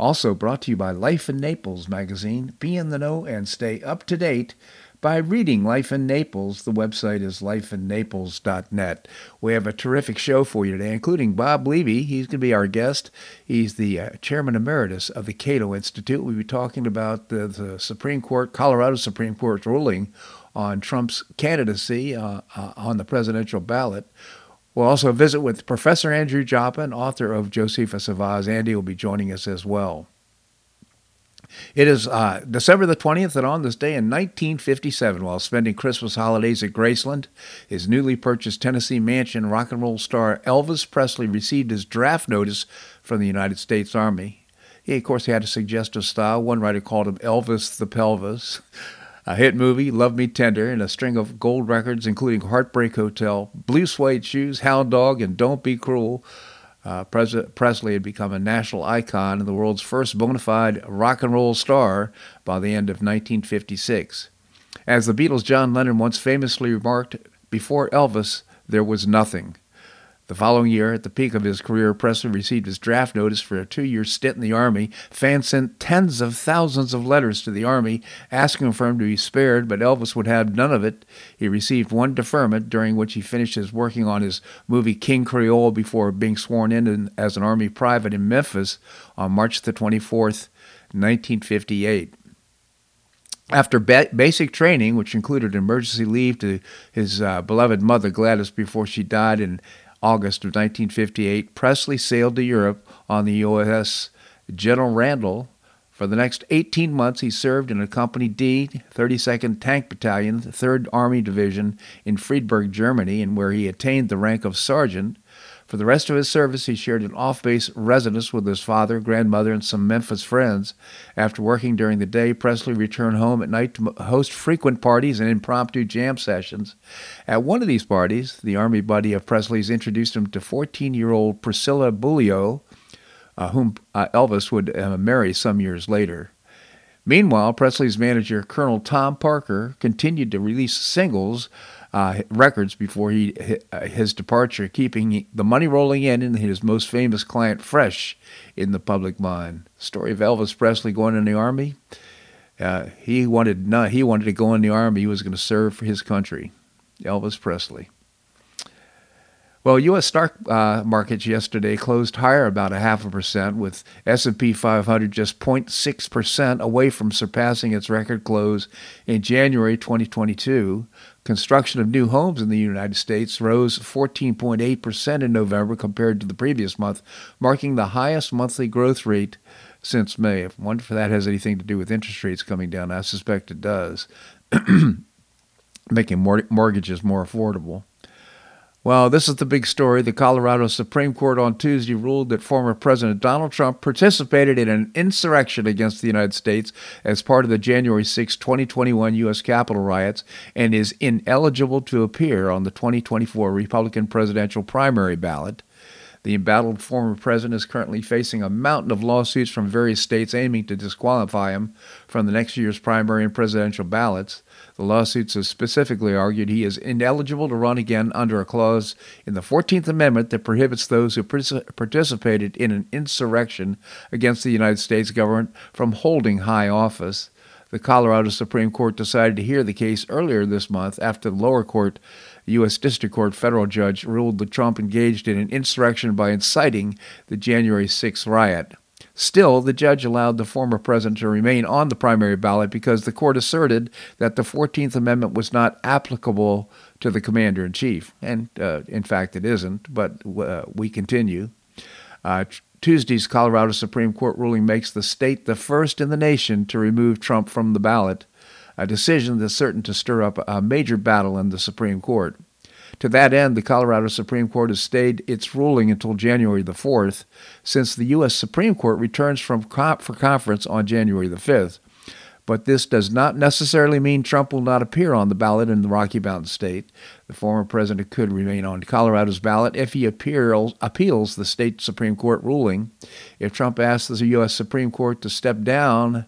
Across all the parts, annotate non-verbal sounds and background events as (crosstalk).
Also brought to you by Life in Naples magazine. Be in the know and stay up to date by reading Life in Naples. The website is lifeinnaples.net. We have a terrific show for you today, including Bob Levy. He's going to be our guest. He's the uh, chairman emeritus of the Cato Institute. We'll be talking about the, the Supreme Court, Colorado Supreme Court's ruling on Trump's candidacy uh, uh, on the presidential ballot. We'll also visit with Professor Andrew Joppa, author of Josephus of Oz. Andy will be joining us as well. It is uh, December the 20th, and on this day in 1957, while spending Christmas holidays at Graceland, his newly purchased Tennessee mansion, rock and roll star Elvis Presley received his draft notice from the United States Army. He, of course, had a suggestive style. One writer called him Elvis the Pelvis a hit movie, Love Me Tender, and a string of gold records, including Heartbreak Hotel, Blue Suede Shoes, Hound Dog, and Don't Be Cruel. Uh, Presley had become a national icon and the world's first bona fide rock and roll star by the end of 1956. As the Beatles' John Lennon once famously remarked, before Elvis, there was nothing. The following year, at the peak of his career, Presley received his draft notice for a two year stint in the Army. Fans sent tens of thousands of letters to the Army asking for him to be spared, but Elvis would have none of it. He received one deferment, during which he finished his working on his movie King Creole before being sworn in as an Army private in Memphis on March the 24th, 1958. After ba- basic training, which included emergency leave to his uh, beloved mother Gladys before she died in August of 1958, Presley sailed to Europe on the USS General Randall. For the next 18 months, he served in a Company D, 32nd Tank Battalion, 3rd Army Division in Friedberg, Germany, and where he attained the rank of sergeant. For the rest of his service, he shared an off base residence with his father, grandmother, and some Memphis friends. After working during the day, Presley returned home at night to host frequent parties and impromptu jam sessions. At one of these parties, the Army buddy of Presley's introduced him to 14 year old Priscilla Beaulieu, uh, whom uh, Elvis would uh, marry some years later. Meanwhile, Presley's manager, Colonel Tom Parker, continued to release singles uh, records before he uh, his departure, keeping the money rolling in and his most famous client fresh in the public mind. Story of Elvis Presley going in the army. Uh, he wanted not, he wanted to go in the army. He was going to serve for his country. Elvis Presley. Well, U.S. stock uh, markets yesterday closed higher about a half a percent, with S&P 500 just 0.6 percent away from surpassing its record close in January 2022. Construction of new homes in the United States rose 14.8 percent in November compared to the previous month, marking the highest monthly growth rate since May. I wonder if that has anything to do with interest rates coming down. I suspect it does, (clears throat) making mortgages more affordable. Well, this is the big story. The Colorado Supreme Court on Tuesday ruled that former President Donald Trump participated in an insurrection against the United States as part of the January 6, 2021 U.S. Capitol riots and is ineligible to appear on the 2024 Republican presidential primary ballot. The embattled former president is currently facing a mountain of lawsuits from various states aiming to disqualify him from the next year's primary and presidential ballots. The lawsuits have specifically argued he is ineligible to run again under a clause in the 14th Amendment that prohibits those who participated in an insurrection against the United States government from holding high office. The Colorado Supreme Court decided to hear the case earlier this month after the lower court U.S. District Court federal judge ruled that Trump engaged in an insurrection by inciting the January 6 riot. Still, the judge allowed the former president to remain on the primary ballot because the court asserted that the 14th Amendment was not applicable to the commander in chief. And uh, in fact, it isn't, but uh, we continue. Uh, Tuesday's Colorado Supreme Court ruling makes the state the first in the nation to remove Trump from the ballot a decision that's certain to stir up a major battle in the Supreme Court. To that end, the Colorado Supreme Court has stayed its ruling until January the 4th, since the U.S. Supreme Court returns from for conference on January the 5th. But this does not necessarily mean Trump will not appear on the ballot in the Rocky Mountain state. The former president could remain on Colorado's ballot if he appeals, appeals the state Supreme Court ruling. If Trump asks the U.S. Supreme Court to step down,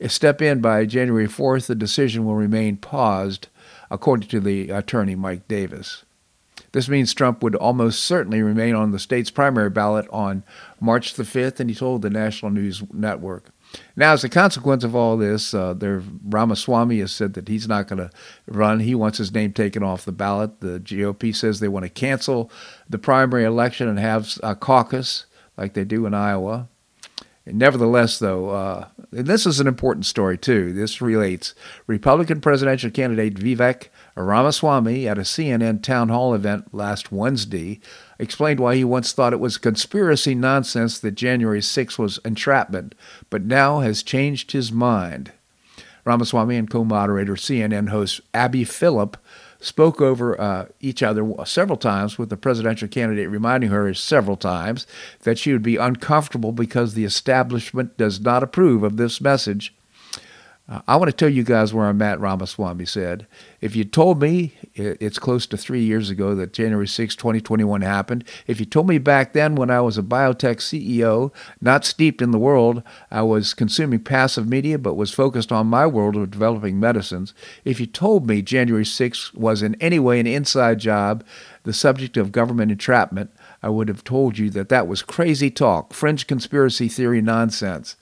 eh, step in by January 4th, the decision will remain paused, according to the attorney Mike Davis. This means Trump would almost certainly remain on the state's primary ballot on March the 5th, and he told the National News Network. Now, as a consequence of all this, uh, there, Ramaswamy has said that he's not going to run. He wants his name taken off the ballot. The GOP says they want to cancel the primary election and have a caucus like they do in Iowa. Nevertheless, though, uh, this is an important story too. This relates Republican presidential candidate Vivek Ramaswamy at a CNN town hall event last Wednesday explained why he once thought it was conspiracy nonsense that January 6 was entrapment, but now has changed his mind. Ramaswamy and co-moderator CNN host Abby Phillip spoke over uh, each other several times, with the presidential candidate reminding her several times that she would be uncomfortable because the establishment does not approve of this message uh, I want to tell you guys where I'm at, Ramaswamy said. If you told me it's close to three years ago that January 6, 2021 happened, if you told me back then when I was a biotech CEO, not steeped in the world, I was consuming passive media but was focused on my world of developing medicines, if you told me January 6 was in any way an inside job, the subject of government entrapment, I would have told you that that was crazy talk, fringe conspiracy theory nonsense.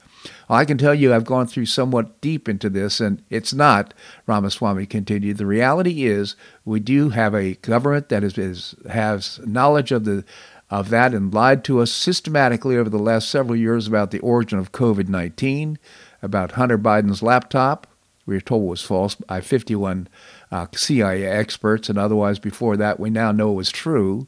I can tell you I've gone through somewhat deep into this, and it's not, Ramaswamy continued. The reality is we do have a government that is, is has knowledge of the of that and lied to us systematically over the last several years about the origin of COVID 19, about Hunter Biden's laptop. We were told was false by 51 uh, CIA experts, and otherwise before that we now know it was true.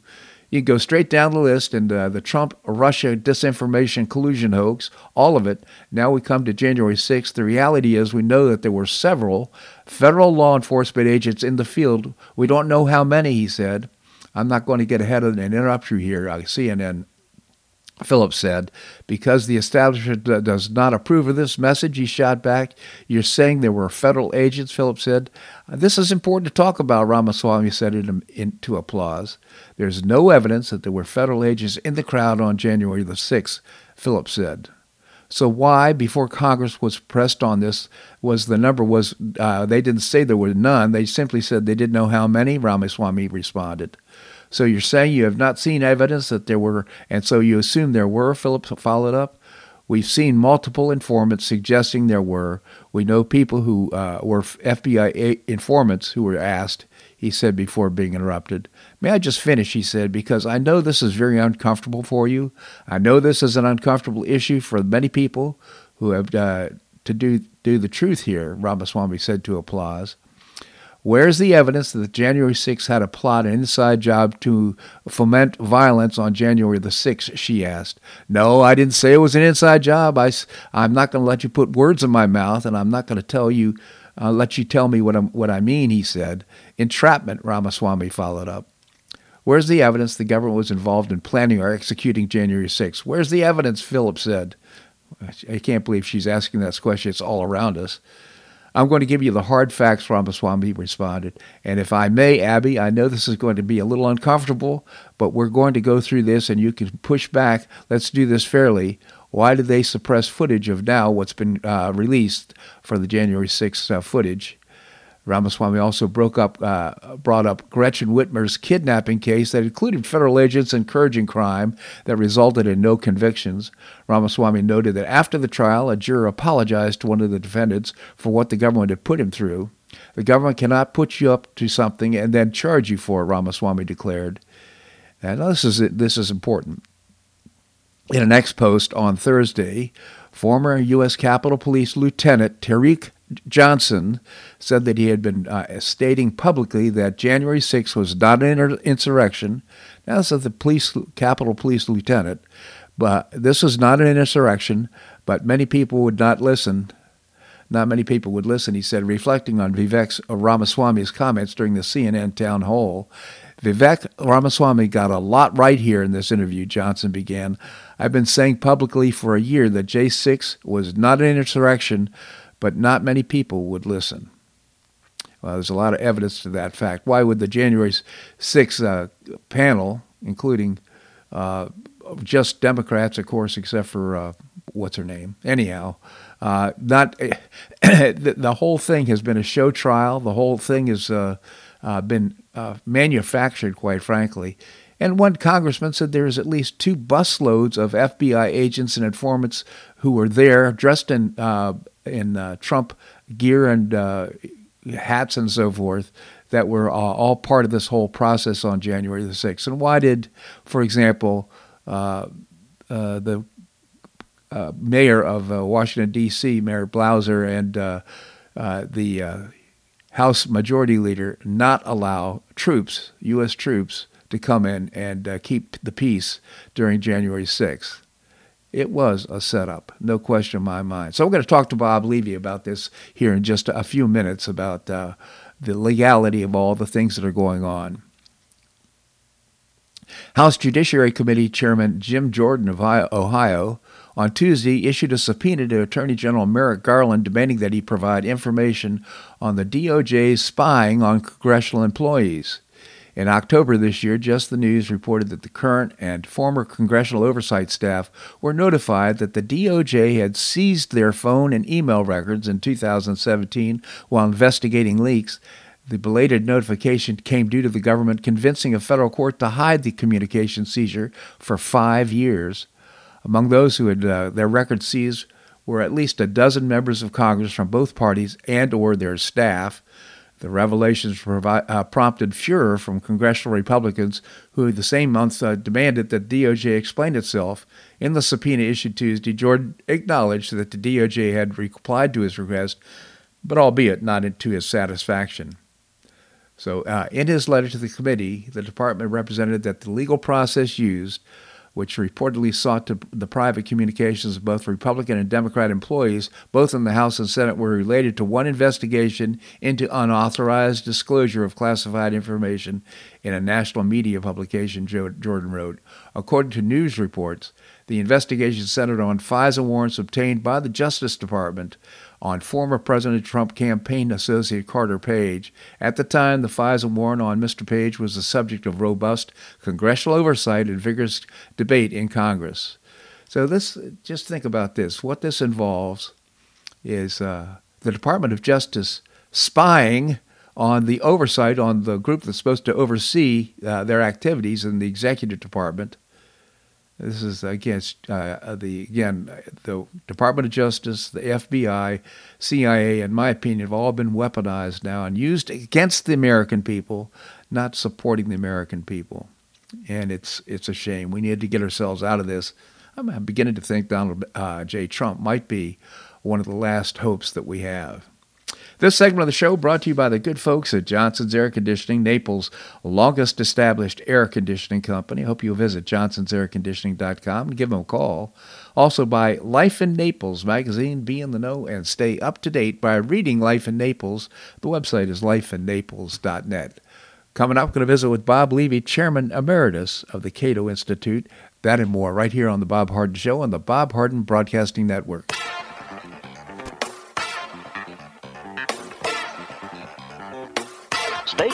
You go straight down the list, and uh, the Trump Russia disinformation collusion hoax, all of it. Now we come to January 6th. The reality is, we know that there were several federal law enforcement agents in the field. We don't know how many, he said. I'm not going to get ahead of and interrupt you here. Uh, CNN Phillips said, because the establishment does not approve of this message, he shot back. You're saying there were federal agents, Phillips said. This is important to talk about, Ramaswamy said in, into applause. There's no evidence that there were federal agents in the crowd on January the 6th, Phillips said. So why, before Congress was pressed on this, was the number was uh, they didn't say there were none. They simply said they didn't know how many. Ramaswamy responded. So you're saying you have not seen evidence that there were, and so you assume there were, Phillips followed up? We've seen multiple informants suggesting there were. We know people who uh, were FBI informants who were asked, he said before being interrupted. May I just finish, he said, because I know this is very uncomfortable for you. I know this is an uncomfortable issue for many people who have uh, to do, do the truth here, Ramaswamy said to applause. Where's the evidence that January 6th had a plot, an inside job to foment violence on January the 6th? She asked. No, I didn't say it was an inside job. I, I'm not going to let you put words in my mouth, and I'm not going to tell you, uh, let you tell me what, I'm, what I mean, he said. Entrapment, Ramaswamy followed up. Where's the evidence the government was involved in planning or executing January 6th? Where's the evidence, Phillips said. I can't believe she's asking that question. It's all around us. I'm going to give you the hard facts, Ramaswamy responded. And if I may, Abby, I know this is going to be a little uncomfortable, but we're going to go through this and you can push back. Let's do this fairly. Why did they suppress footage of now what's been uh, released for the January 6th uh, footage? Ramaswamy also broke up, uh, brought up Gretchen Whitmer's kidnapping case that included federal agents encouraging crime that resulted in no convictions. Ramaswamy noted that after the trial, a juror apologized to one of the defendants for what the government had put him through. The government cannot put you up to something and then charge you for it, Ramaswamy declared. And this is this is important. In an ex post on Thursday, former U.S. Capitol Police Lieutenant Tariq Johnson said that he had been uh, stating publicly that January 6th was not an insurrection. Now, this is the police, Capitol Police Lieutenant, but this was not an insurrection, but many people would not listen. Not many people would listen, he said, reflecting on Vivek Ramaswamy's comments during the CNN town hall. Vivek Ramaswamy got a lot right here in this interview, Johnson began. I've been saying publicly for a year that J6 was not an insurrection, but not many people would listen. Well, there's a lot of evidence to that fact. Why would the January 6 uh, panel, including uh, just Democrats, of course, except for uh, what's her name? Anyhow, uh, not (coughs) the, the, whole thing has been a show trial. The whole thing has uh, uh, been manufactured, quite frankly. And one congressman said there is at least two busloads of FBI agents and informants who were there, dressed in in Trump gear and hats and so forth that were uh, all part of this whole process on January the 6th. And why did, for example, uh, uh, the uh, mayor of uh, Washington, D.C., Mayor Bowser, and uh, the House Majority Leader not allow troops, U.S. troops, to come in and keep the peace during January 6th? It was a setup, no question in my mind. So we're going to talk to Bob Levy about this here in just a few minutes about uh, the legality of all the things that are going on. House Judiciary Committee Chairman Jim Jordan of Ohio on Tuesday issued a subpoena to Attorney General Merrick Garland demanding that he provide information on the DOJ's spying on congressional employees. In October this year, Just the News reported that the current and former congressional oversight staff were notified that the DOJ had seized their phone and email records in 2017 while investigating leaks. The belated notification came due to the government convincing a federal court to hide the communication seizure for five years. Among those who had uh, their records seized were at least a dozen members of Congress from both parties and or their staff. The revelations provi- uh, prompted furor from congressional Republicans who, the same month, uh, demanded that DOJ explain itself. In the subpoena issued Tuesday, Jordan acknowledged that the DOJ had replied to his request, but albeit not to his satisfaction. So, uh, in his letter to the committee, the department represented that the legal process used which reportedly sought to, the private communications of both Republican and Democrat employees, both in the House and Senate, were related to one investigation into unauthorized disclosure of classified information in a national media publication, Jordan wrote. According to news reports, the investigation centered on FISA warrants obtained by the Justice Department on former President Trump campaign associate Carter Page. At the time, the FISA warrant on Mr. Page was the subject of robust congressional oversight and vigorous debate in Congress. So this, just think about this. What this involves is uh, the Department of Justice spying on the oversight on the group that's supposed to oversee uh, their activities in the executive department this is against uh, the again the Department of Justice, the FBI, CIA, in my opinion, have all been weaponized now and used against the American people, not supporting the American people, and it's it's a shame. We need to get ourselves out of this. I'm beginning to think Donald uh, J. Trump might be one of the last hopes that we have. This segment of the show brought to you by the good folks at Johnson's Air Conditioning, Naples' longest established air conditioning company. I hope you'll visit johnsonsairconditioning.com and give them a call. Also by Life in Naples magazine, be in the know and stay up to date by reading Life in Naples. The website is lifeinnaples.net. Coming up, going to visit with Bob Levy, Chairman Emeritus of the Cato Institute. That and more right here on The Bob Harden Show on the Bob Harden Broadcasting Network.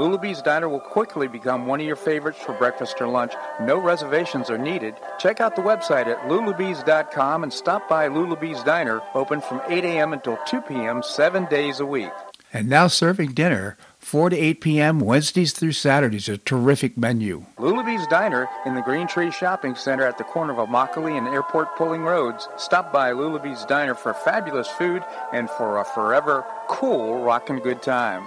Lulabee's Diner will quickly become one of your favorites for breakfast or lunch. No reservations are needed. Check out the website at lulabees.com and stop by Lulabees Diner, open from 8 a.m. until 2 p.m., seven days a week. And now serving dinner 4 to 8 p.m. Wednesdays through Saturdays. A terrific menu. Lulabee's Diner in the Green Tree Shopping Center at the corner of Immokalee and Airport Pulling Roads. Stop by Lulabee's Diner for fabulous food and for a forever cool rockin' good time.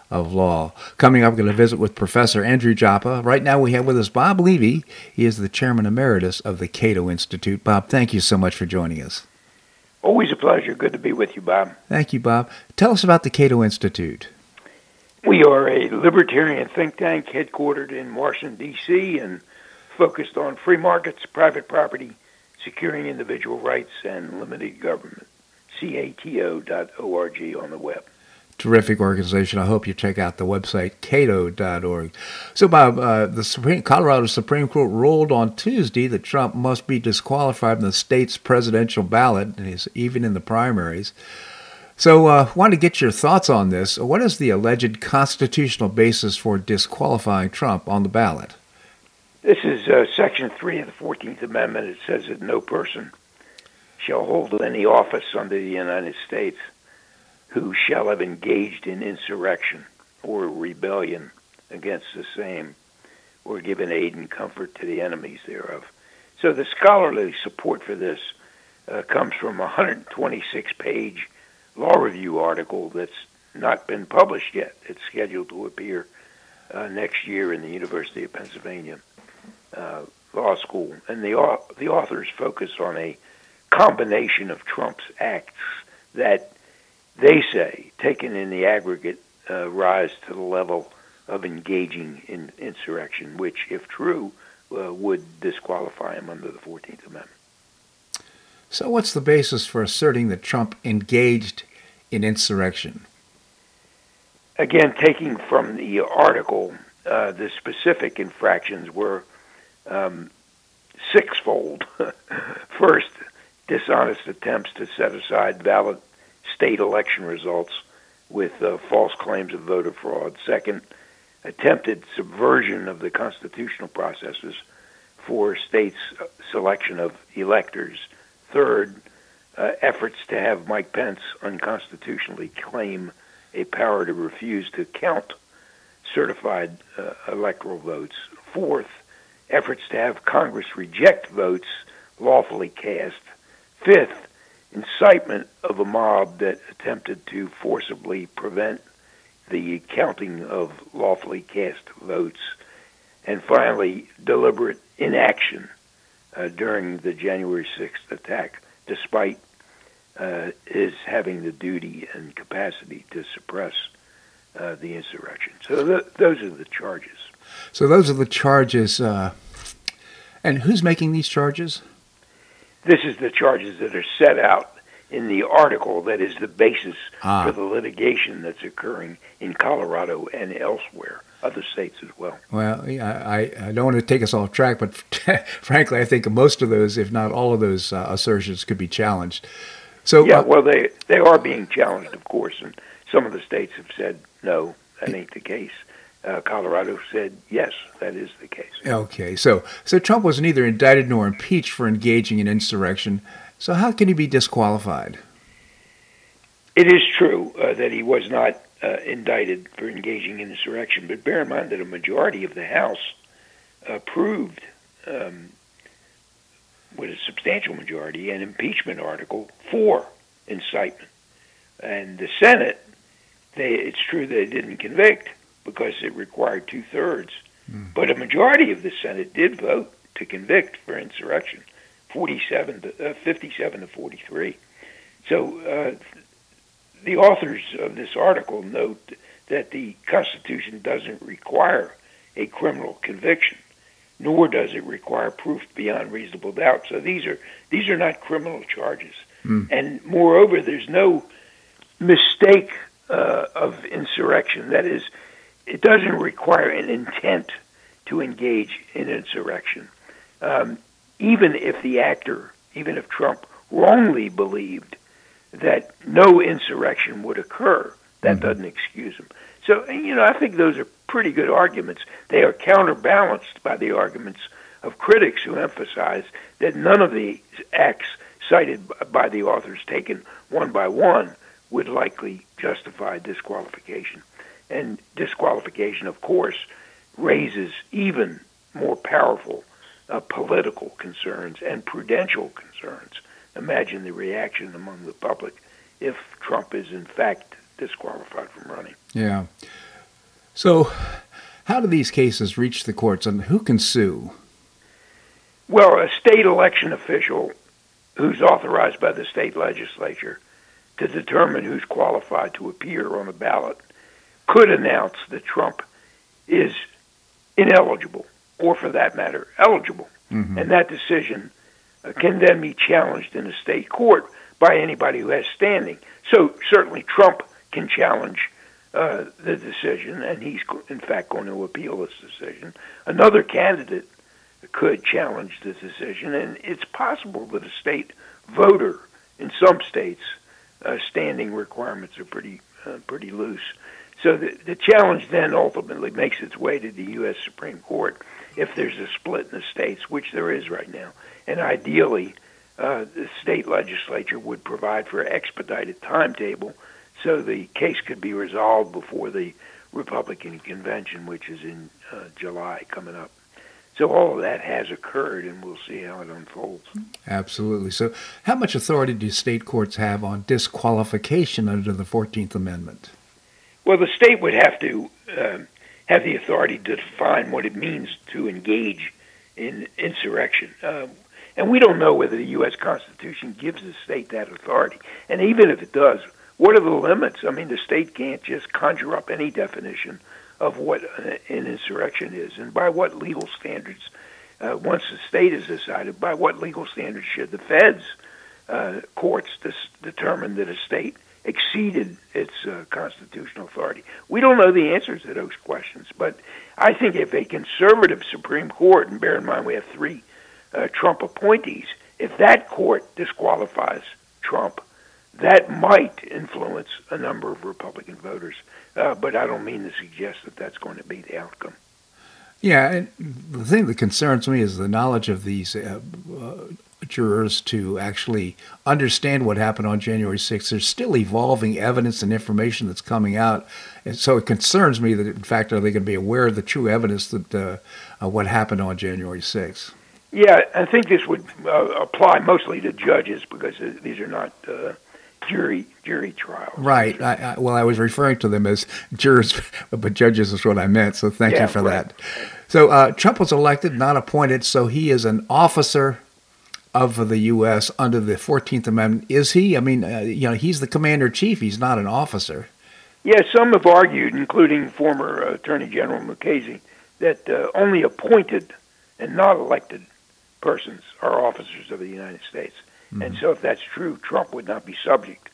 of law. Coming up, we're going to visit with Professor Andrew Joppa. Right now, we have with us Bob Levy. He is the chairman emeritus of the Cato Institute. Bob, thank you so much for joining us. Always a pleasure. Good to be with you, Bob. Thank you, Bob. Tell us about the Cato Institute. We are a libertarian think tank headquartered in Washington, D.C., and focused on free markets, private property, securing individual rights, and limited government. cato.org on the web terrific organization. I hope you check out the website cato.org. So, Bob, uh, the Supreme, Colorado Supreme Court ruled on Tuesday that Trump must be disqualified from the state's presidential ballot, even in the primaries. So, I uh, want to get your thoughts on this. What is the alleged constitutional basis for disqualifying Trump on the ballot? This is uh, Section 3 of the 14th Amendment. It says that no person shall hold any office under the United States who shall have engaged in insurrection or rebellion against the same, or given aid and comfort to the enemies thereof. So the scholarly support for this uh, comes from a 126 page law review article that's not been published yet. It's scheduled to appear uh, next year in the University of Pennsylvania uh, Law School. And the, the authors focus on a combination of Trump's acts that they say, taken in the aggregate, uh, rise to the level of engaging in insurrection, which, if true, uh, would disqualify him under the 14th Amendment. So, what's the basis for asserting that Trump engaged in insurrection? Again, taking from the article, uh, the specific infractions were um, sixfold. (laughs) First, dishonest attempts to set aside valid state election results with uh, false claims of voter fraud. Second, attempted subversion of the constitutional processes for states' selection of electors. Third, uh, efforts to have Mike Pence unconstitutionally claim a power to refuse to count certified uh, electoral votes. Fourth, efforts to have Congress reject votes lawfully cast. Fifth, incitement of a mob that attempted to forcibly prevent the counting of lawfully cast votes, and finally, deliberate inaction uh, during the January 6th attack, despite uh, his having the duty and capacity to suppress uh, the insurrection. So th- those are the charges. So those are the charges. Uh, and who's making these charges? This is the charges that are set out in the article that is the basis ah. for the litigation that's occurring in Colorado and elsewhere, other states as well. Well, I, I don't want to take us off track, but (laughs) frankly, I think most of those, if not all of those uh, assertions, could be challenged. So yeah, uh, well, they they are being challenged, of course, and some of the states have said no, that ain't the case. Uh, Colorado said yes, that is the case. Okay, so so Trump was neither indicted nor impeached for engaging in insurrection. So how can he be disqualified? It is true uh, that he was not uh, indicted for engaging in insurrection, but bear in mind that a majority of the House approved, um, with a substantial majority, an impeachment article for incitement. And the Senate, they, it's true they didn't convict because it required two thirds, mm. but a majority of the Senate did vote to convict for insurrection, 47 to, uh, 57 to 43. So uh, the authors of this article note that the Constitution doesn't require a criminal conviction, nor does it require proof beyond reasonable doubt. So these are these are not criminal charges, mm. and moreover, there's no mistake uh, of insurrection. That is, it doesn't require an intent to engage in insurrection, um, even if the actor, even if Trump wrongly believed that no insurrection would occur. That mm-hmm. doesn't excuse him. So, you know, I think those are pretty good arguments. They are counterbalanced by the arguments of critics who emphasize that none of the acts cited by the authors, taken one by one, would likely justify disqualification. And disqualification, of course, raises even more powerful uh, political concerns and prudential concerns imagine the reaction among the public if Trump is in fact disqualified from running. Yeah. So, how do these cases reach the courts, and who can sue? Well, a state election official who's authorized by the state legislature to determine who's qualified to appear on a ballot could announce that Trump is ineligible, or for that matter, eligible. Mm-hmm. And that decision uh, can then be challenged in a state court by anybody who has standing. So certainly Trump can challenge uh, the decision, and he's in fact going to appeal this decision. Another candidate could challenge the decision, and it's possible that a state voter in some states uh, standing requirements are pretty uh, pretty loose. So the, the challenge then ultimately makes its way to the U.S. Supreme Court if there's a split in the states, which there is right now and ideally, uh, the state legislature would provide for an expedited timetable so the case could be resolved before the Republican convention, which is in uh, July coming up. So all of that has occurred, and we'll see how it unfolds. Absolutely. So, how much authority do state courts have on disqualification under the Fourteenth Amendment? Well, the state would have to uh, have the authority to define what it means to engage in insurrection. Uh, and we don't know whether the U.S. Constitution gives the state that authority. And even if it does, what are the limits? I mean, the state can't just conjure up any definition of what an insurrection is, and by what legal standards. Uh, once the state has decided, by what legal standards should the feds uh, courts dis- determine that a state exceeded its uh, constitutional authority? We don't know the answers to those questions, but I think if a conservative Supreme Court, and bear in mind we have three uh, Trump appointees, if that court disqualifies Trump, that might influence a number of Republican voters. Uh, but I don't mean to suggest that that's going to be the outcome. Yeah, the thing that concerns me is the knowledge of these uh, uh, jurors to actually understand what happened on January 6th. There's still evolving evidence and information that's coming out. And so it concerns me that, in fact, are they going to be aware of the true evidence that uh, what happened on January 6th? Yeah, I think this would uh, apply mostly to judges because these are not uh, jury jury trials. Right. I, I, well, I was referring to them as jurors, but judges is what I meant. So thank yeah, you for right. that. So uh, Trump was elected, not appointed, so he is an officer of the U.S. under the Fourteenth Amendment. Is he? I mean, uh, you know, he's the commander in chief. He's not an officer. Yes, yeah, some have argued, including former Attorney General Mukasey, that uh, only appointed and not elected persons are officers of the United States. Mm-hmm. And so, if that's true, Trump would not be subject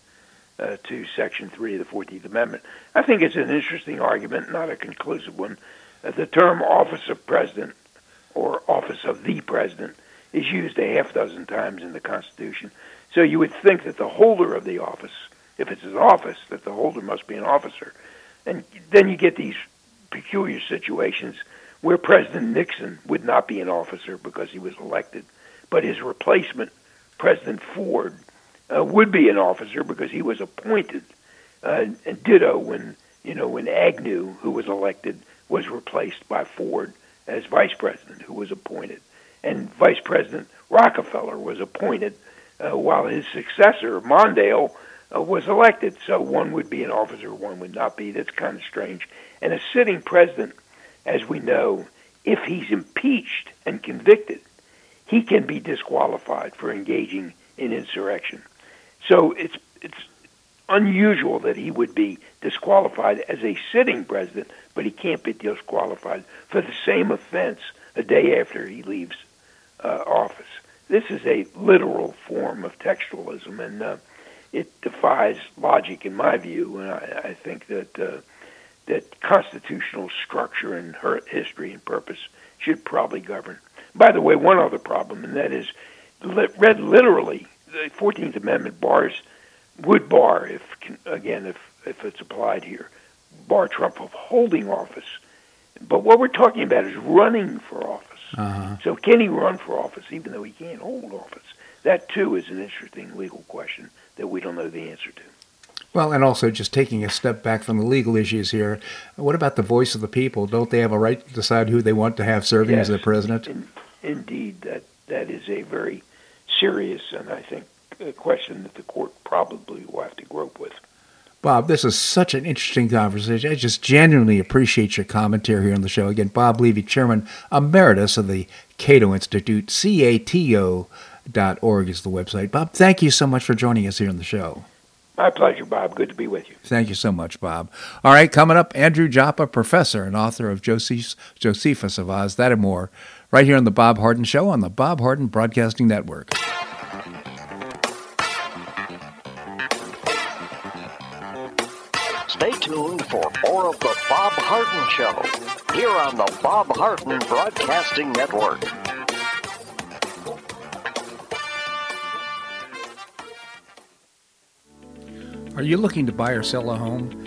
uh, to Section 3 of the 14th Amendment. I think it's an interesting argument, not a conclusive one. Uh, the term office of president or office of the president is used a half dozen times in the Constitution. So you would think that the holder of the office, if it's an office, that the holder must be an officer. And then you get these peculiar situations where President Nixon would not be an officer because he was elected, but his replacement, President Ford, uh, would be an officer because he was appointed. Uh, and ditto when you know when Agnew, who was elected, was replaced by Ford as vice president, who was appointed, and Vice President Rockefeller was appointed uh, while his successor Mondale uh, was elected. So one would be an officer, one would not be. That's kind of strange. And a sitting president, as we know, if he's impeached and convicted, he can be disqualified for engaging in insurrection. So it's it's unusual that he would be disqualified as a sitting president, but he can't be disqualified for the same offense a day after he leaves uh, office. This is a literal form of textualism, and uh, it defies logic in my view. And I, I think that uh, that constitutional structure and her history and purpose should probably govern. By the way, one other problem, and that is read literally, the Fourteenth Amendment bars would bar if again if if it's applied here, bar Trump from holding office. But what we're talking about is running for office. Uh-huh. So can he run for office even though he can't hold office? That too is an interesting legal question that we don't know the answer to. Well, and also just taking a step back from the legal issues here, what about the voice of the people? Don't they have a right to decide who they want to have serving yes, as the president? In, indeed, that that is a very serious and I think a question that the court probably will have to grope with. Bob, this is such an interesting conversation. I just genuinely appreciate your commentary here on the show. Again, Bob Levy, Chairman Emeritus of the Cato Institute, cato dot org is the website. Bob, thank you so much for joining us here on the show. My pleasure, Bob. Good to be with you. Thank you so much, Bob. All right, coming up, Andrew Joppa, professor and author of Josephus, Josephus of Oz, that and more, right here on The Bob Harden Show on the Bob Harden Broadcasting Network. For more of The Bob Harden Show here on the Bob Harden Broadcasting Network. Are you looking to buy or sell a home?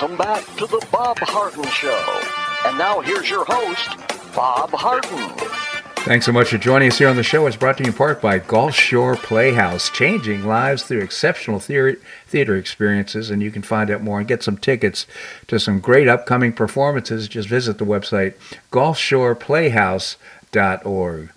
Welcome back to the Bob Harden Show. And now here's your host, Bob Harden. Thanks so much for joining us here on the show. It's brought to you in part by Gulf Shore Playhouse, changing lives through exceptional theater, theater experiences. And you can find out more and get some tickets to some great upcoming performances. Just visit the website gulfshoreplayhouse.org.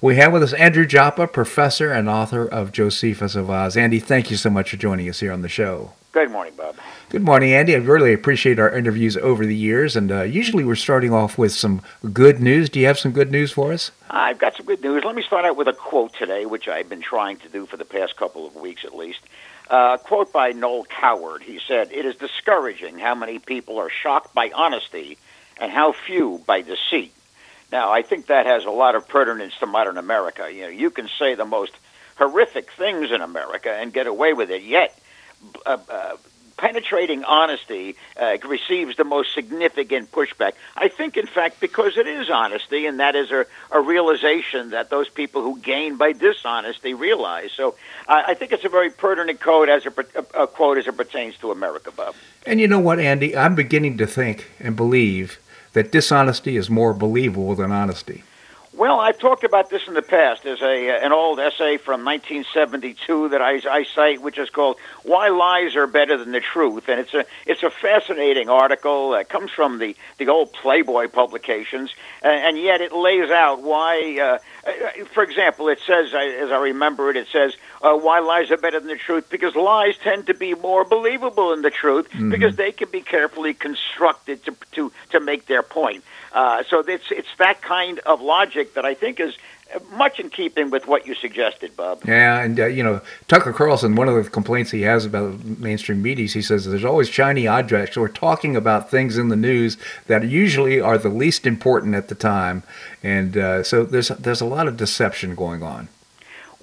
We have with us Andrew Joppa, professor and author of Josephus of Oz. Andy, thank you so much for joining us here on the show. Good morning, Bob. Good morning, Andy. I really appreciate our interviews over the years, and uh, usually we're starting off with some good news. Do you have some good news for us? I've got some good news. Let me start out with a quote today, which I've been trying to do for the past couple of weeks at least. Uh, a quote by Noel Coward. He said, It is discouraging how many people are shocked by honesty and how few by deceit. Now, I think that has a lot of pertinence to modern America. You know, you can say the most horrific things in America and get away with it, yet uh, uh, penetrating honesty uh, receives the most significant pushback. I think, in fact, because it is honesty, and that is a, a realization that those people who gain by dishonesty realize. So I think it's a very pertinent as a, a quote as it pertains to America, Bob. And you know what, Andy? I'm beginning to think and believe that dishonesty is more believable than honesty. Well, I've talked about this in the past. There's a an old essay from 1972 that I, I cite, which is called "Why Lies Are Better Than the Truth," and it's a it's a fascinating article. It comes from the the old Playboy publications, and yet it lays out why. Uh, uh, for example, it says, as I remember it, it says, uh, "Why lies are better than the truth?" Because lies tend to be more believable than the truth mm-hmm. because they can be carefully constructed to to to make their point. Uh, so it's it's that kind of logic that I think is much in keeping with what you suggested, Bob. Yeah, and uh, you know Tucker Carlson. One of the complaints he has about mainstream media, he says there's always shiny objects. We're talking about things in the news that usually are the least important at the time, and uh, so there's there's a lot of deception going on.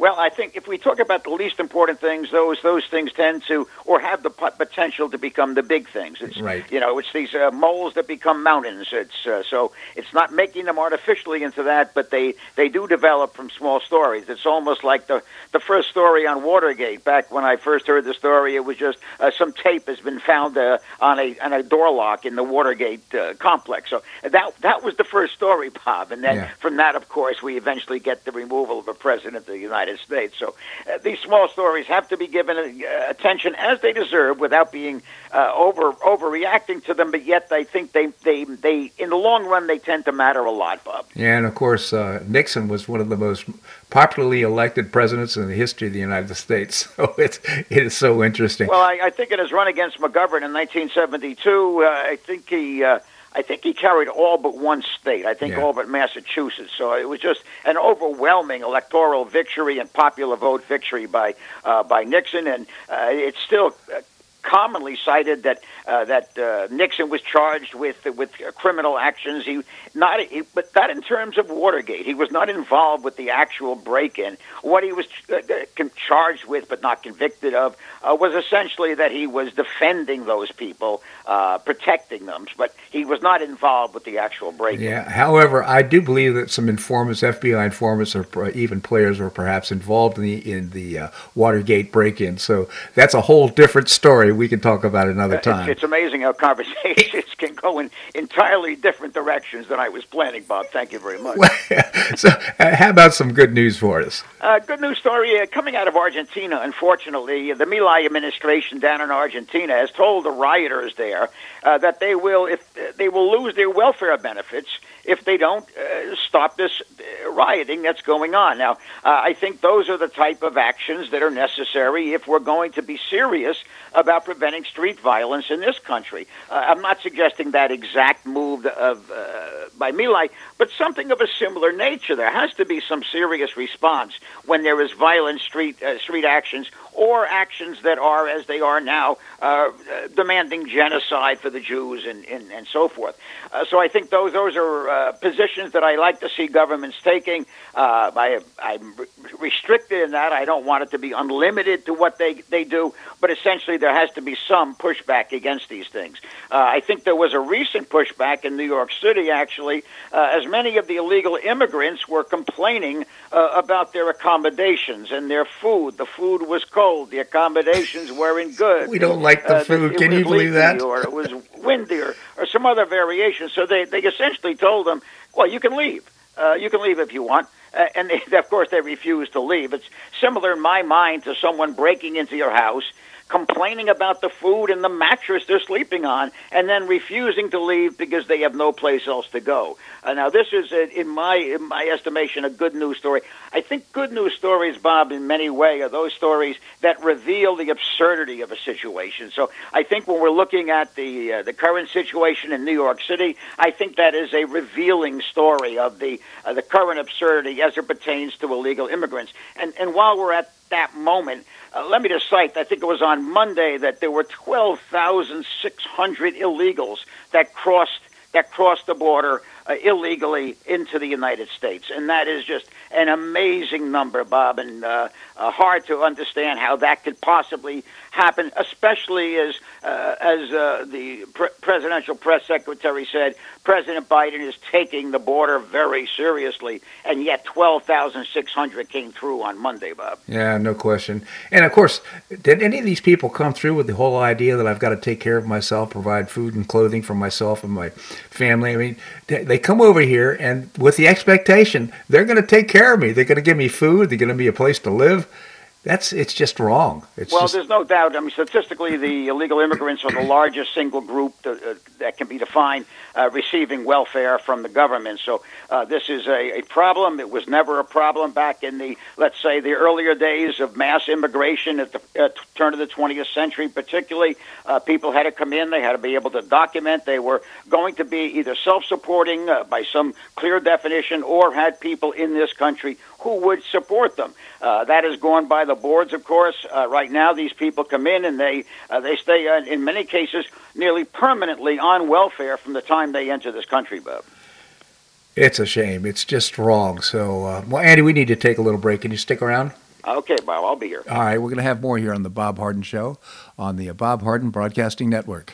Well, I think if we talk about the least important things, those those things tend to or have the potential to become the big things. It's right. you know, it's these uh, moles that become mountains. It's uh, so it's not making them artificially into that, but they they do develop from small stories. It's almost like the the first story on Watergate. Back when I first heard the story, it was just uh, some tape has been found uh, on a on a door lock in the Watergate uh, complex. So that that was the first story, Bob. And then yeah. from that, of course, we eventually get the removal of a president of the United United States. So uh, these small stories have to be given uh, attention as they deserve without being uh, over overreacting to them. But yet, I think they, they they in the long run they tend to matter a lot, Bob. Yeah, and of course uh, Nixon was one of the most popularly elected presidents in the history of the United States. (laughs) So it's it is so interesting. Well, I, I think in his run against McGovern in 1972, uh, I think he uh, I think he carried all but one state. I think yeah. all but Massachusetts. So it was just an overwhelming electoral victory and popular vote victory by uh, by Nixon, and uh, it's still uh, commonly cited that uh, that uh, Nixon was charged with with criminal actions. He not, he, but not in terms of Watergate. He was not involved with the actual break-in. What he was uh, uh charged with, but not convicted of, uh, was essentially that he was defending those people, uh, protecting them. But he was not involved with the actual break-in. Yeah. However, I do believe that some informants, FBI informants, or even players, were perhaps involved in the in the Watergate break-in. So that's a whole different story we can talk about another time. It's, it's amazing how conversations (laughs) can go in entirely different directions than I was planning, Bob. Thank you very much. (laughs) so, uh, how about some good news for us? Uh, good news story uh, coming out of Argentina. Unfortunately, the Milei administration down in Argentina has told the rioters there uh, that they will, if uh, they will lose their welfare benefits if they don't uh, stop this rioting that's going on. Now, I think those are the type of actions that are necessary if we're going to be serious about preventing street violence in this country. Uh, I'm not suggesting that exact move of uh, by Milei, but something of a similar nature. There has to be some serious response when there is violent street uh, street actions or actions that are, as they are now, uh, demanding genocide for the Jews and, and, and so forth. Uh, so I think those those are uh, positions that I like to see governments taking. Uh, I, I'm restricted in that. I don't want it to be unlimited to what they, they do, but essentially there has to be some pushback against these things. Uh, I think there was a recent pushback in New York City, actually, uh, as many of the illegal immigrants were complaining about their accommodations and their food. The food was cold cold. The accommodations weren't good. We don't like the uh, food. Can you believe that? Or it was windy or, or some other variation. So they, they essentially told them, well, you can leave. Uh, you can leave if you want. Uh, and they, (laughs) of course, they refused to leave. It's similar in my mind to someone breaking into your house, complaining about the food and the mattress they're sleeping on, and then refusing to leave because they have no place else to go. Uh, now, this is, a, in my in my estimation, a good news story. I think good news stories, Bob, in many ways, are those stories that reveal the absurdity of a situation. So, I think when we're looking at the uh, the current situation in New York City, I think that is a revealing story of the uh, the current absurdity as it pertains to illegal immigrants. And and while we're at that moment, uh, let me just cite, I think it was on Monday that there were 12,600 illegals that crossed that crossed the border uh, illegally into the United States, and that is just an amazing number, Bob, and uh, uh, hard to understand how that could possibly happen, especially as uh, as uh, the pre- presidential press secretary said, President Biden is taking the border very seriously, and yet 12,600 came through on Monday, Bob. Yeah, no question. And of course, did any of these people come through with the whole idea that I've got to take care of myself, provide food and clothing for myself and my family? I mean, they come over here and with the expectation they're going to take care of me. They're going to give me food. They're going to be a place to live that's it's just wrong. It's well, just... there's no doubt. I mean, statistically, the illegal immigrants are the largest single group to, uh, that can be defined uh, receiving welfare from the government. So uh, this is a, a problem. It was never a problem back in the, let's say, the earlier days of mass immigration at the uh, turn of the 20th century. Particularly, uh, people had to come in. They had to be able to document. They were going to be either self-supporting uh, by some clear definition, or had people in this country who would support them. Uh, that has gone by the boards, of course. Uh, right now, these people come in and they uh, they stay, uh, in many cases, nearly permanently on welfare from the time they enter this country, Bob. It's a shame. It's just wrong. So, uh, well, Andy, we need to take a little break. Can you stick around? Okay, Bob, I'll be here. All right, we're going to have more here on the Bob Harden Show on the Bob Harden Broadcasting Network.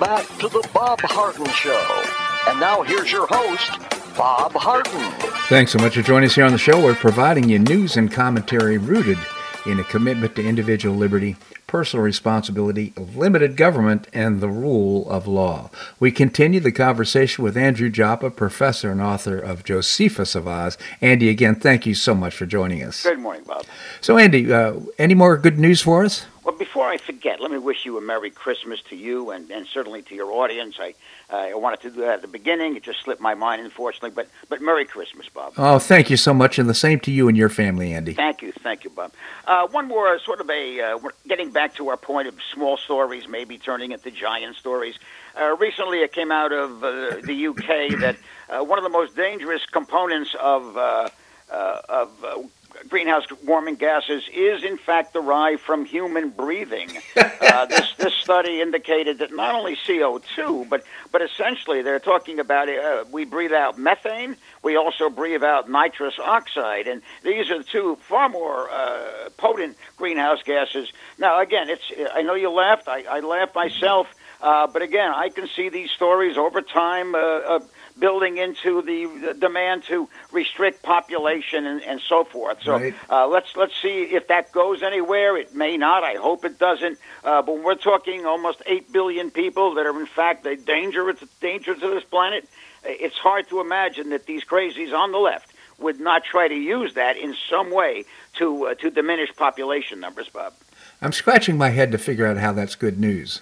Back to the Bob Harden Show. And now here's your host, Bob Harden. Thanks so much for joining us here on the show. We're providing you news and commentary rooted in a commitment to individual liberty, personal responsibility, limited government, and the rule of law. We continue the conversation with Andrew Joppa, professor and author of Josephus of Oz. Andy, again, thank you so much for joining us. Good morning, Bob. So, Andy, uh, any more good news for us? Well, before I forget, let me wish you a Merry Christmas to you and, and certainly to your audience. I uh, I wanted to do that at the beginning. It just slipped my mind, unfortunately. But but Merry Christmas, Bob. Oh, thank you so much, and the same to you and your family, Andy. Thank you, thank you, Bob. Uh, one more sort of a uh, getting back to our point of small stories, maybe turning into giant stories. Uh, recently, it came out of uh, the UK that uh, one of the most dangerous components of uh, uh, of uh, greenhouse warming gases is in fact derived from human breathing. (laughs) uh, this this study indicated that not only CO2, but but essentially they're talking about uh, we breathe out methane, we also breathe out nitrous oxide, and these are the two far more uh, potent greenhouse gases. Now again, it's I know you laughed, I, I laughed myself. Uh, but again, I can see these stories over time uh, uh, building into the demand to restrict population and, and so forth. So Right. uh, let's let's see if that goes anywhere. It may not. I hope it doesn't. Uh, but we're talking almost eight billion people that are in fact a danger to danger to this planet. It's hard to imagine that these crazies on the left would not try to use that in some way to uh, to diminish population numbers, Bob. I'm scratching my head to figure out how that's good news.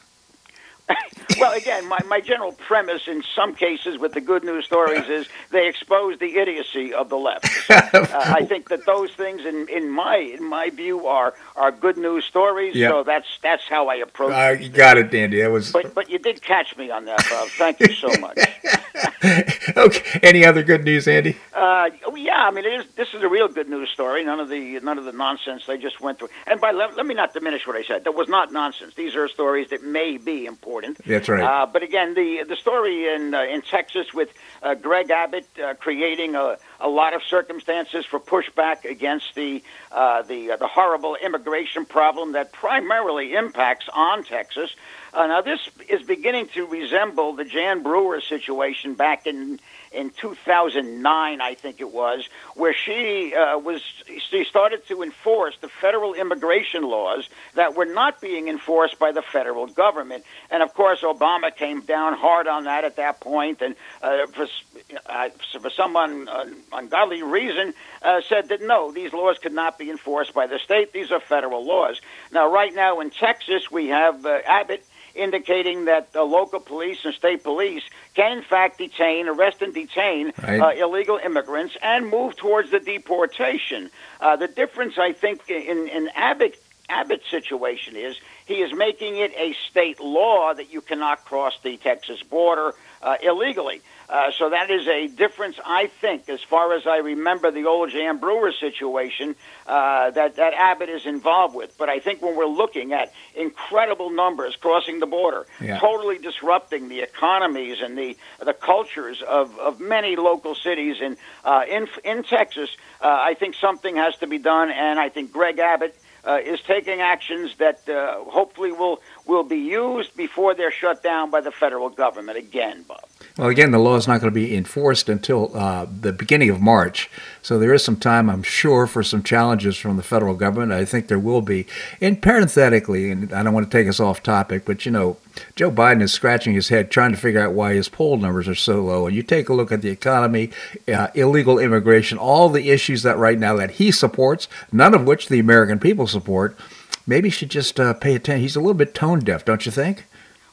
(laughs) well, again, my, my general premise in some cases with the good news stories is they expose the idiocy of the left. So, (laughs) uh, I think that those things, in, in my in my view, are are good news stories. Yeah. So that's that's how I approach. Uh, it. you got it, Andy. That was But but you did catch me on that, Bob. Thank you so much. (laughs) (laughs) okay. Any other good news, Andy? Uh, yeah, I mean, it is. This is a real good news story. None of the none of the nonsense they just went through. And by let, let me not diminish what I said. That was not nonsense. These are stories that may be important. That's right. Uh, but again, the the story in uh, in Texas with uh, Greg Abbott uh, creating a, a lot of circumstances for pushback against the uh, the uh, the horrible immigration problem that primarily impacts on Texas. Uh, now, this is beginning to resemble the Jan Brewer situation back in in 2009, I think it was, where she uh, was she started to enforce the federal immigration laws that were not being enforced by the federal government. And of course, Obama came down hard on that at that point, and uh, for uh, for some un, un, ungodly reason, uh, said that no, these laws could not be enforced by the state. These are federal laws. Now, right now in Texas, we have uh, Abbott indicating that the local police and state police can in fact detain, arrest and detain Right. uh, illegal immigrants and move towards the deportation. Uh, the difference, I think, in, in Abbott Abbott's situation is he is making it a state law that you cannot cross the Texas border uh, illegally. Uh, so that is a difference, I think, as far as I remember the old Jan Brewer situation uh, that, that Abbott is involved with. But I think when we're looking at incredible numbers crossing the border, Yeah. totally disrupting the economies and the, the cultures of, of many local cities in, uh, in, in Texas, uh, I think something has to be done. And I think Greg Abbott uh, is taking actions that uh, hopefully will, will be used before they're shut down by the federal government again, Bob. Well, again, the law is not going to be enforced until uh, the beginning of March. So there is some time, I'm sure, for some challenges from the federal government. I think there will be. And parenthetically, and I don't want to take us off topic, but you know, Joe Biden is scratching his head trying to figure out why his poll numbers are so low. And you take a look at the economy, uh, illegal immigration, all the issues that right now that he supports, none of which the American people support. Maybe should just uh, pay attention. He's a little bit tone deaf, don't you think?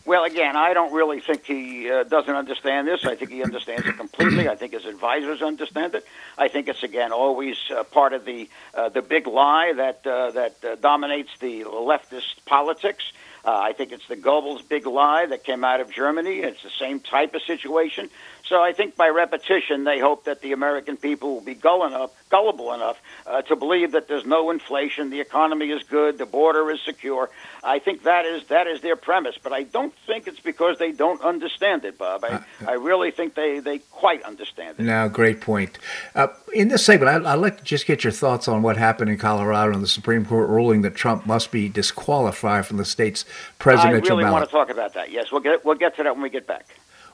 Well, again, I don't really think he uh, doesn't understand this. I think he understands it completely. I think his advisors understand it. I think it's again always uh, part of the uh, the big lie that uh, that uh, dominates the leftist politics. Uh, I think it's the Goebbels big lie that came out of Germany. It's the same type of situation. So I think by repetition, they hope that the American people will be gull enough, gullible enough uh, to believe that there's no inflation, the economy is good, the border is secure. I think that is that is their premise. But I don't think it's because they don't understand it, Bob. I, I really think they, they quite understand it. No, great point. Uh, in this segment, I, I'd like to just get your thoughts on what happened in Colorado and the Supreme Court ruling that Trump must be disqualified from the state's presidential I really want to talk about that. Yes, we'll get we'll get to that when we get back.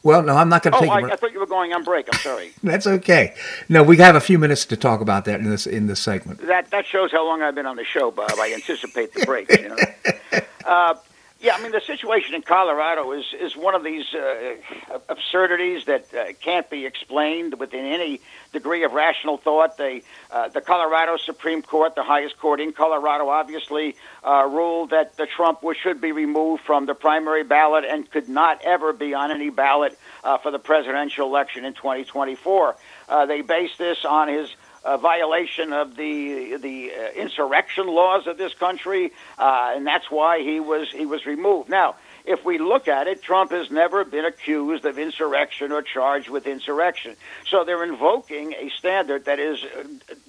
Well, no, I'm not going to Oh, take. I, a I thought you were going on break. I'm sorry. (laughs) That's okay. No, we have a few minutes to talk about that in this in this segment. that that shows how long I've been on the show, Bob. I anticipate the break. You know. (laughs) uh, Yeah, I mean the situation in Colorado is is one of these uh, absurdities that uh, can't be explained within any degree of rational thought. They, uh, the Colorado Supreme Court, the highest court in Colorado, obviously uh, ruled that the Trump was, should be removed from the primary ballot and could not ever be on any ballot uh, for the presidential election in 2024. Uh, they based this on his a violation of the the uh, insurrection laws of this country, uh, and that's why he was he was removed. Now, if we look at it, Trump has never been accused of insurrection or charged with insurrection. So they're invoking a standard that is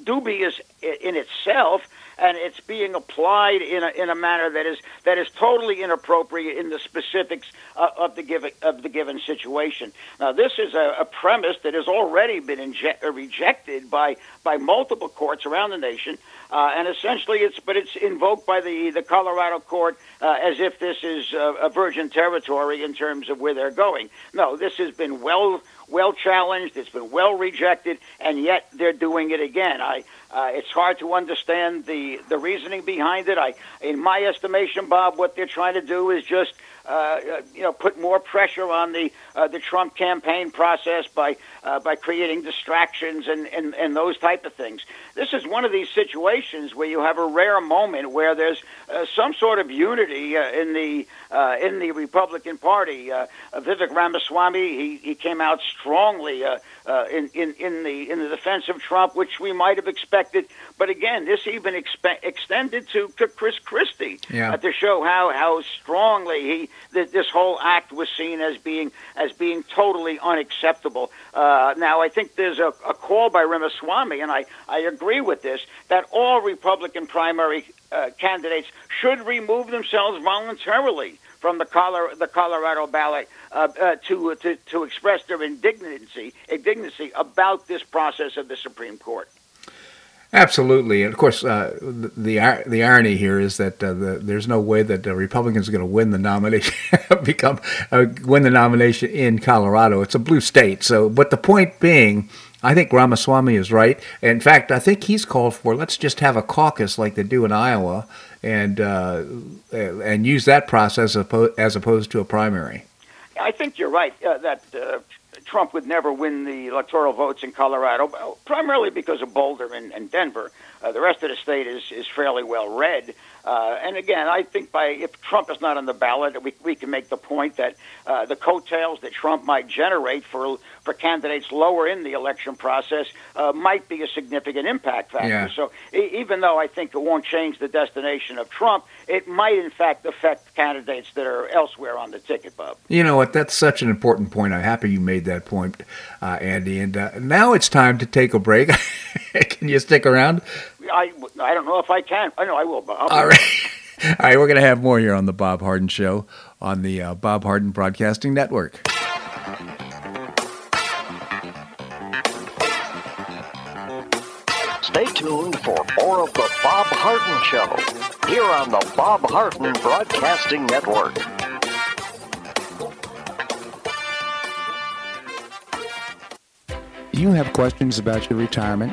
dubious in itself and it's being applied in a, in a manner that is that is totally inappropriate in the specifics uh, of the given of the given situation. Now, this is a, a premise that has already been inje- uh, rejected by by multiple courts around the nation, uh, and essentially it's but it's invoked by the the Colorado court uh, as if this is a virgin territory in terms of where they're going. No, this has been well well challenged. It's been well rejected, and yet they're doing it again. I uh, it's hard to understand the the reasoning behind it. I, in my estimation, Bob, what they're trying to do is just uh, uh, you know, put more pressure on the uh, the Trump campaign process by uh, by creating distractions and, and, and those type of things. This is one of these situations where you have a rare moment where there's uh, some sort of unity uh, in the uh, in the Republican Party. Uh, Vivek Ramaswamy he, he came out strongly uh, uh, in, in in the in the defense of Trump, which we might have expected. But again, this even expe- extended to, to Chris Christie yeah. to show how how strongly he that this whole act was seen as being as being totally unacceptable. Uh, now, I think there's a, a call by Ramaswamy, and I, I agree with this, that all Republican primary uh, candidates should remove themselves voluntarily from the, Colorado, the Colorado ballot uh, uh, to, to to express their indignancy indignancy about this process of the Supreme Court. Absolutely, and of course, uh, the, the, the irony here is that uh, the, there's no way that the Republicans are going to win the nomination, (laughs) become uh, win the nomination in Colorado. It's a blue state. So, but the point being, I think Ramaswamy is right. In fact, I think he's called for let's just have a caucus like they do in Iowa, and uh, and use that process as opposed to a primary. I think you're right uh, that uh, Trump would never win the electoral votes in Colorado, primarily because of Boulder and, and Denver. Uh, the rest of the state is, is fairly well red. Uh, and again, I think by if Trump is not on the ballot, we, we can make the point that uh, the coattails that Trump might generate for for candidates lower in the election process uh, might be a significant impact factor. Yeah. So e- even though I think it won't change the destination of Trump, it might in fact affect candidates that are elsewhere on the ticket, Bob. You know what? That's such an important point. I'm happy you made that point, uh, Andy. And uh, now it's time to take a break. (laughs) can you stick around? I, I don't know if I can. I know I will. Bob. All right. (laughs) All right, we're going to have more here on the Bob Harden Show on the uh, Bob Harden Broadcasting Network. Stay tuned for more of the Bob Harden Show here on the Bob Harden Broadcasting Network. You have questions about your retirement?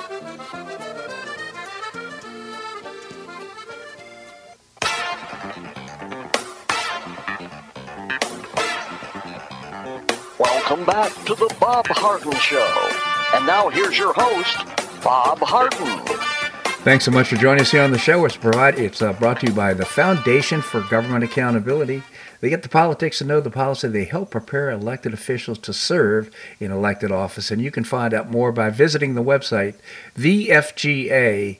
Welcome back to the Bob Harden Show. And now here's your host, Bob Harden. Thanks so much for joining us here on the show. It's, provide, it's uh, brought to you by the Foundation for Government Accountability. They get the politics and know the policy. They help prepare elected officials to serve in elected office. And you can find out more by visiting the website, thefga.org.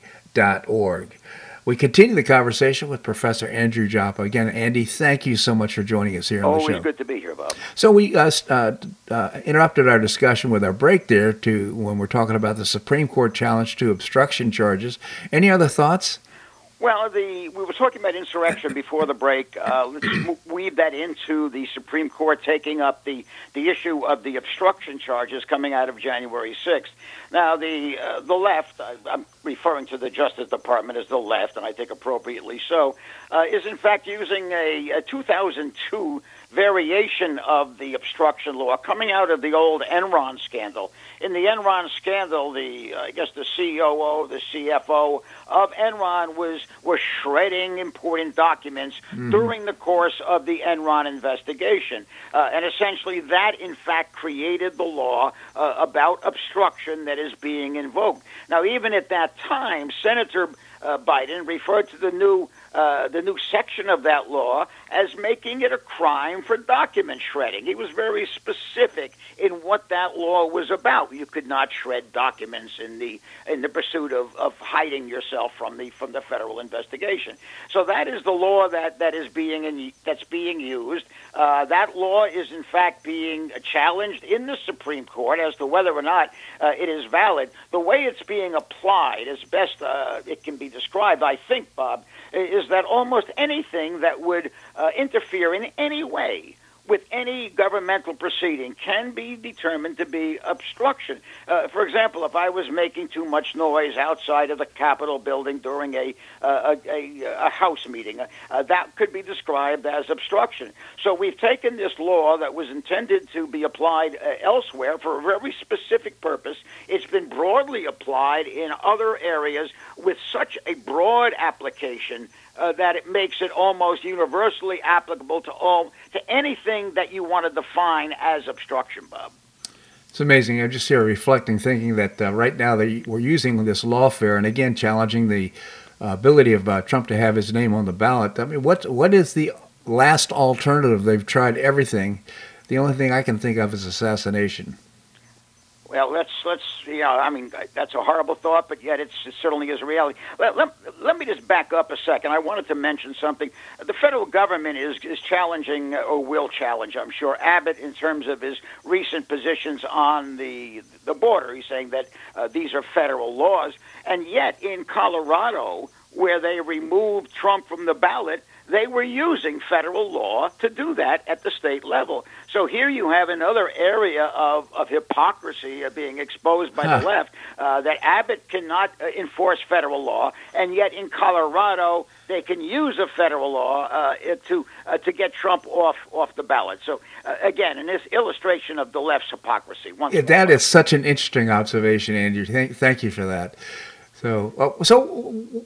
We continue the conversation with Professor Andrew Joppa. Again, Andy, thank you so much for joining us here on Always the show. good to be here, Bob. So we uh, uh, uh, interrupted our discussion with our break there to when we're talking about the Supreme Court challenge to obstruction charges. Any other thoughts? Well, the we were talking about insurrection before the break. Uh, let's weave that into the Supreme Court taking up the, the issue of the obstruction charges coming out of January 6th. Now, the uh, the left, I, I'm referring to the Justice Department as the left, and I think appropriately so, uh, is in fact using a, a 2002 variation of the obstruction law coming out of the old Enron scandal. In the Enron scandal, the uh, I guess the COO, the CFO of Enron was was shredding important documents mm-hmm. during the course of the Enron investigation, uh, and essentially that in fact created the law uh, about obstruction that is being invoked. Now, even at that time, Senator uh, Biden referred to the new uh, the new section of that law as making it a crime for document shredding. He was very specific in what that law was about. You could not shred documents in the in the pursuit of, of hiding yourself from the from the federal investigation. So that is the law that, that is being in, that's being used. Uh, that law is in fact being challenged in the Supreme Court as to whether or not uh, it is valid. The way it's being applied, as best uh, it can be described, I think, Bob, is that almost anything that would uh, interfere in any way with any governmental proceeding can be determined to be obstruction. Uh, for example, if I was making too much noise outside of the Capitol building during a, uh, a, a, a, House meeting, uh, uh, that could be described as obstruction. So we've taken this law that was intended to be applied uh, elsewhere for a very specific purpose. It's been broadly applied in other areas with such a broad application uh, that it makes it almost universally applicable to all to anything that you want to define as obstruction, Bob. It's amazing. I'm just here reflecting, thinking that uh, right now they, we're using this lawfare, and again challenging the uh, ability of uh, Trump to have his name on the ballot. I mean, what what is the last alternative? They've tried everything. The only thing I can think of is assassination. Well, let's let's you know, I mean, that's a horrible thought, but yet it certainly is a reality. Let, let, let me just back up a second. I wanted to mention something. The federal government is is challenging, or will challenge, I'm sure, Abbott in terms of his recent positions on the the border. He's saying that uh, these are federal laws, and yet in Colorado, where they removed Trump from the ballot, they were using federal law to do that at the state level. So here you have another area of, of hypocrisy being exposed by huh. the left uh, that Abbott cannot uh, enforce federal law, and yet in Colorado they can use a federal law uh, to uh, to get Trump off off the ballot. So uh, again, in this illustration of the left's hypocrisy. Yeah, that is such an interesting observation, Andrew. Thank, thank you for that. So, uh, so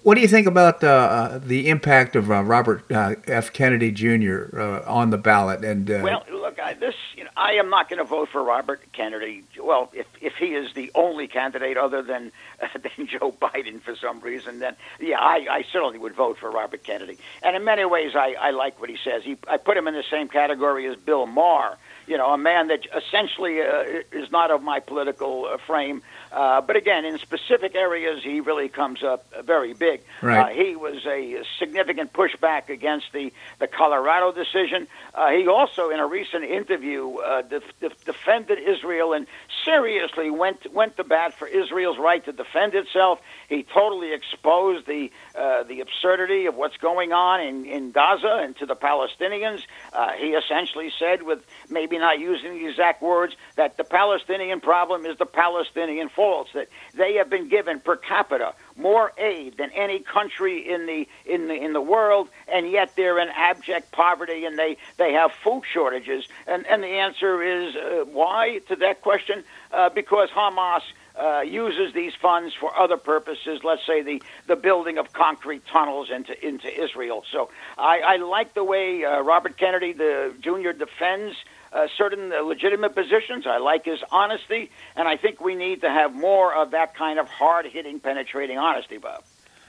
what do you think about uh, uh the impact of uh, Robert uh, F. Kennedy Jr. On the ballot? And well, look, I, this you know, I am not going to vote for Robert Kennedy. Well, if if he is the only candidate other than (laughs) than Joe Biden for some reason, then yeah, I, I certainly would vote for Robert Kennedy. And in many ways, I, I like what he says. He I put him in the same category as Bill Maher you know, a man that essentially uh, is not of my political uh, frame. Uh, but again, in specific areas, he really comes up very big. Right. Uh, he was a significant pushback against the, the Colorado decision. Uh, he also, in a recent interview, uh, def- def- defended Israel and seriously went went to bat for Israel's right to defend itself. He totally exposed the uh, the absurdity of what's going on in, in Gaza and to the Palestinians. Uh, he essentially said, with maybe not using the exact words, that the Palestinian problem is the Palestinian faults. That they have been given per capita more aid than any country in the in the in the world, and yet they're in abject poverty and they they have food shortages. And and the answer is uh, why to that question? Uh, because Hamas uh, uses these funds for other purposes. Let's say the, the building of concrete tunnels into into Israel. So I, I like the way uh, Robert Kennedy, the junior, defends. Uh, certain legitimate positions. I like his honesty, and I think we need to have more of that kind of hard-hitting, penetrating honesty, Bob.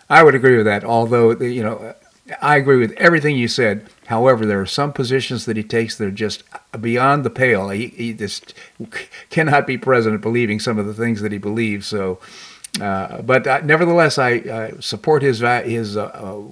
I would agree with that. Although you know, I agree with everything you said. However, there are some positions that he takes that are just beyond the pale. He, he just (laughs) cannot be president believing some of the things that he believes. So, uh, but uh, nevertheless, I uh, support his his uh, uh,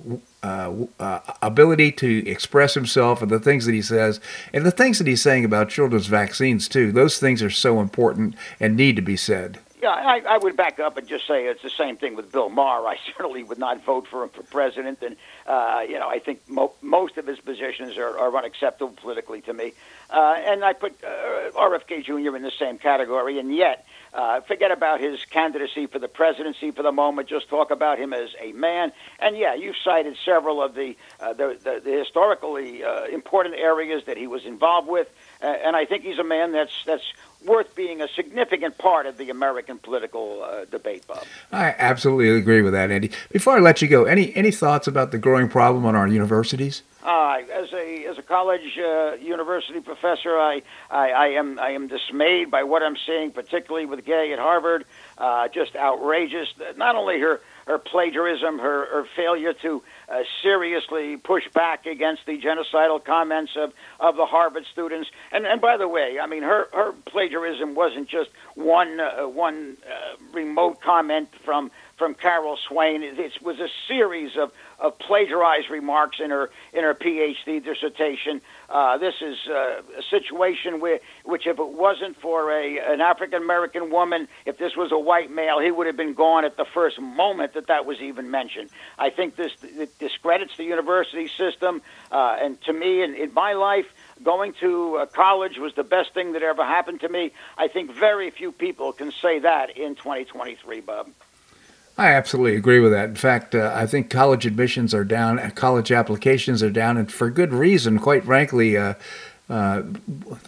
ability to express himself and the things that he says, and the things that he's saying about children's vaccines too. Those things are so important and need to be said. Yeah, I, I would back up and just say it's the same thing with Bill Maher. I (laughs) certainly would not vote for him for president, and uh, you know I think mo- most of his positions are, are unacceptable politically to me. Uh, and I put uh, RFK Jr. in the same category, and yet uh, forget about his candidacy for the presidency for the moment. Just talk about him as a man. And yeah, you've cited several of the uh, the, the, the historically uh, important areas that he was involved with, and I think he's a man that's that's worth being a significant part of the American political uh, debate, Bob. I absolutely agree with that, Andy. Before I let you go, any any thoughts about the growing problem on our universities? Uh, as a as a college uh, university professor, I, I, I am I am dismayed by what I'm seeing, particularly with Gay at Harvard. Uh, just outrageous. Not only her her plagiarism, her, her failure to uh, seriously push back against the genocidal comments of, of the Harvard students. And, and by the way, I mean, her, her plagiarism wasn't just one, uh, one uh, remote comment from, from Carol Swain. It, it was a series of, of plagiarized remarks in her in her PhD dissertation. Uh, this is uh, a situation where, which, if it wasn't for a an African American woman, if this was a white male, he would have been gone at the first moment that that was even mentioned. I think this discredits the university system, uh, and to me, in, in my life, going to college was the best thing that ever happened to me. I think very few people can say that in 2023, Bob. I absolutely agree with that. In fact, uh, I think college admissions are down, college applications are down, and for good reason. Quite frankly, uh, uh,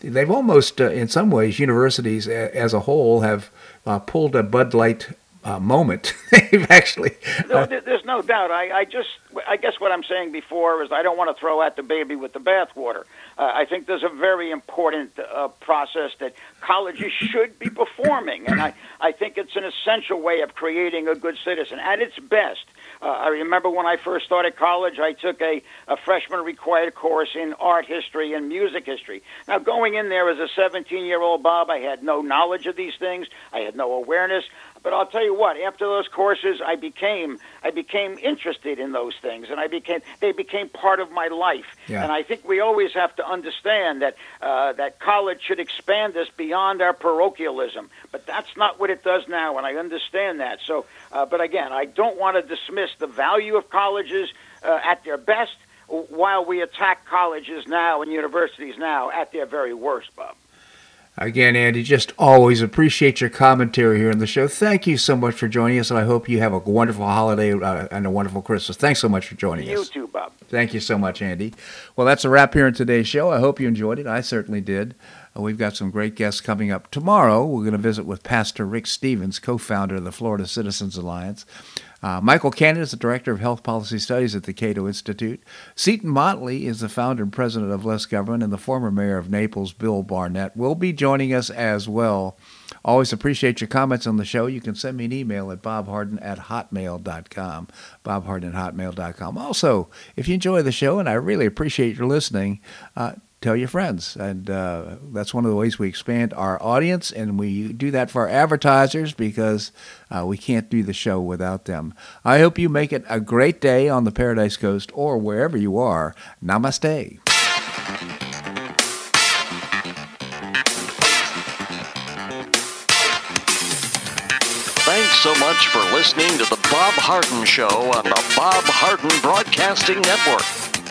they've almost, uh, in some ways, universities as a whole have uh, pulled a Bud Light uh, moment. (laughs) They've actually. no, there's no doubt. I, I just, I guess what I'm saying before is I don't want to throw out the baby with the bathwater. Uh, I think there's a very important uh, process that colleges (laughs) should be performing, and I, I think it's an essential way of creating a good citizen at its best. Uh, I remember when I first started college, I took a, a freshman required course in art history and music history. Now, going in there as a 17 year old Bob, I had no knowledge of these things, I had no awareness. But I'll tell you what, after those courses, I became I became interested in those things, and I became they became part of my life. Yeah. And I think we always have to understand that uh, that college should expand us beyond our parochialism. But that's not what it does now, and I understand that. So, uh, but again, I don't want to dismiss the value of colleges uh, at their best, while we attack colleges now and universities now at their very worst, Bob. Again, Andy, just always appreciate your commentary here on the show. Thank you so much for joining us, and I hope you have a wonderful holiday uh, and a wonderful Christmas. Thanks so much for joining you us. You too, Bob. Thank you so much, Andy. Well, that's a wrap here in today's show. I hope you enjoyed it. I certainly did. Uh, we've got some great guests coming up tomorrow. We're going to visit with Pastor Rick Stevens, co founder of the Florida Citizens Alliance. Uh, Michael Cannon is the Director of Health Policy Studies at the Cato Institute. Seton Motley is the founder and president of Less Government, and the former mayor of Naples, Bill Barnett, will be joining us as well. Always appreciate your comments on the show. You can send me an email at bobharden at hotmail.com. Bobharden at hotmail.com. Also, if you enjoy the show, and I really appreciate your listening, uh, tell your friends. And uh, that's one of the ways we expand our audience. And we do that for our advertisers because uh, we can't do the show without them. I hope you make it a great day on the Paradise Coast or wherever you are. Namaste. Thanks so much for listening to The Bob Harden Show on the Bob Harden Broadcasting Network.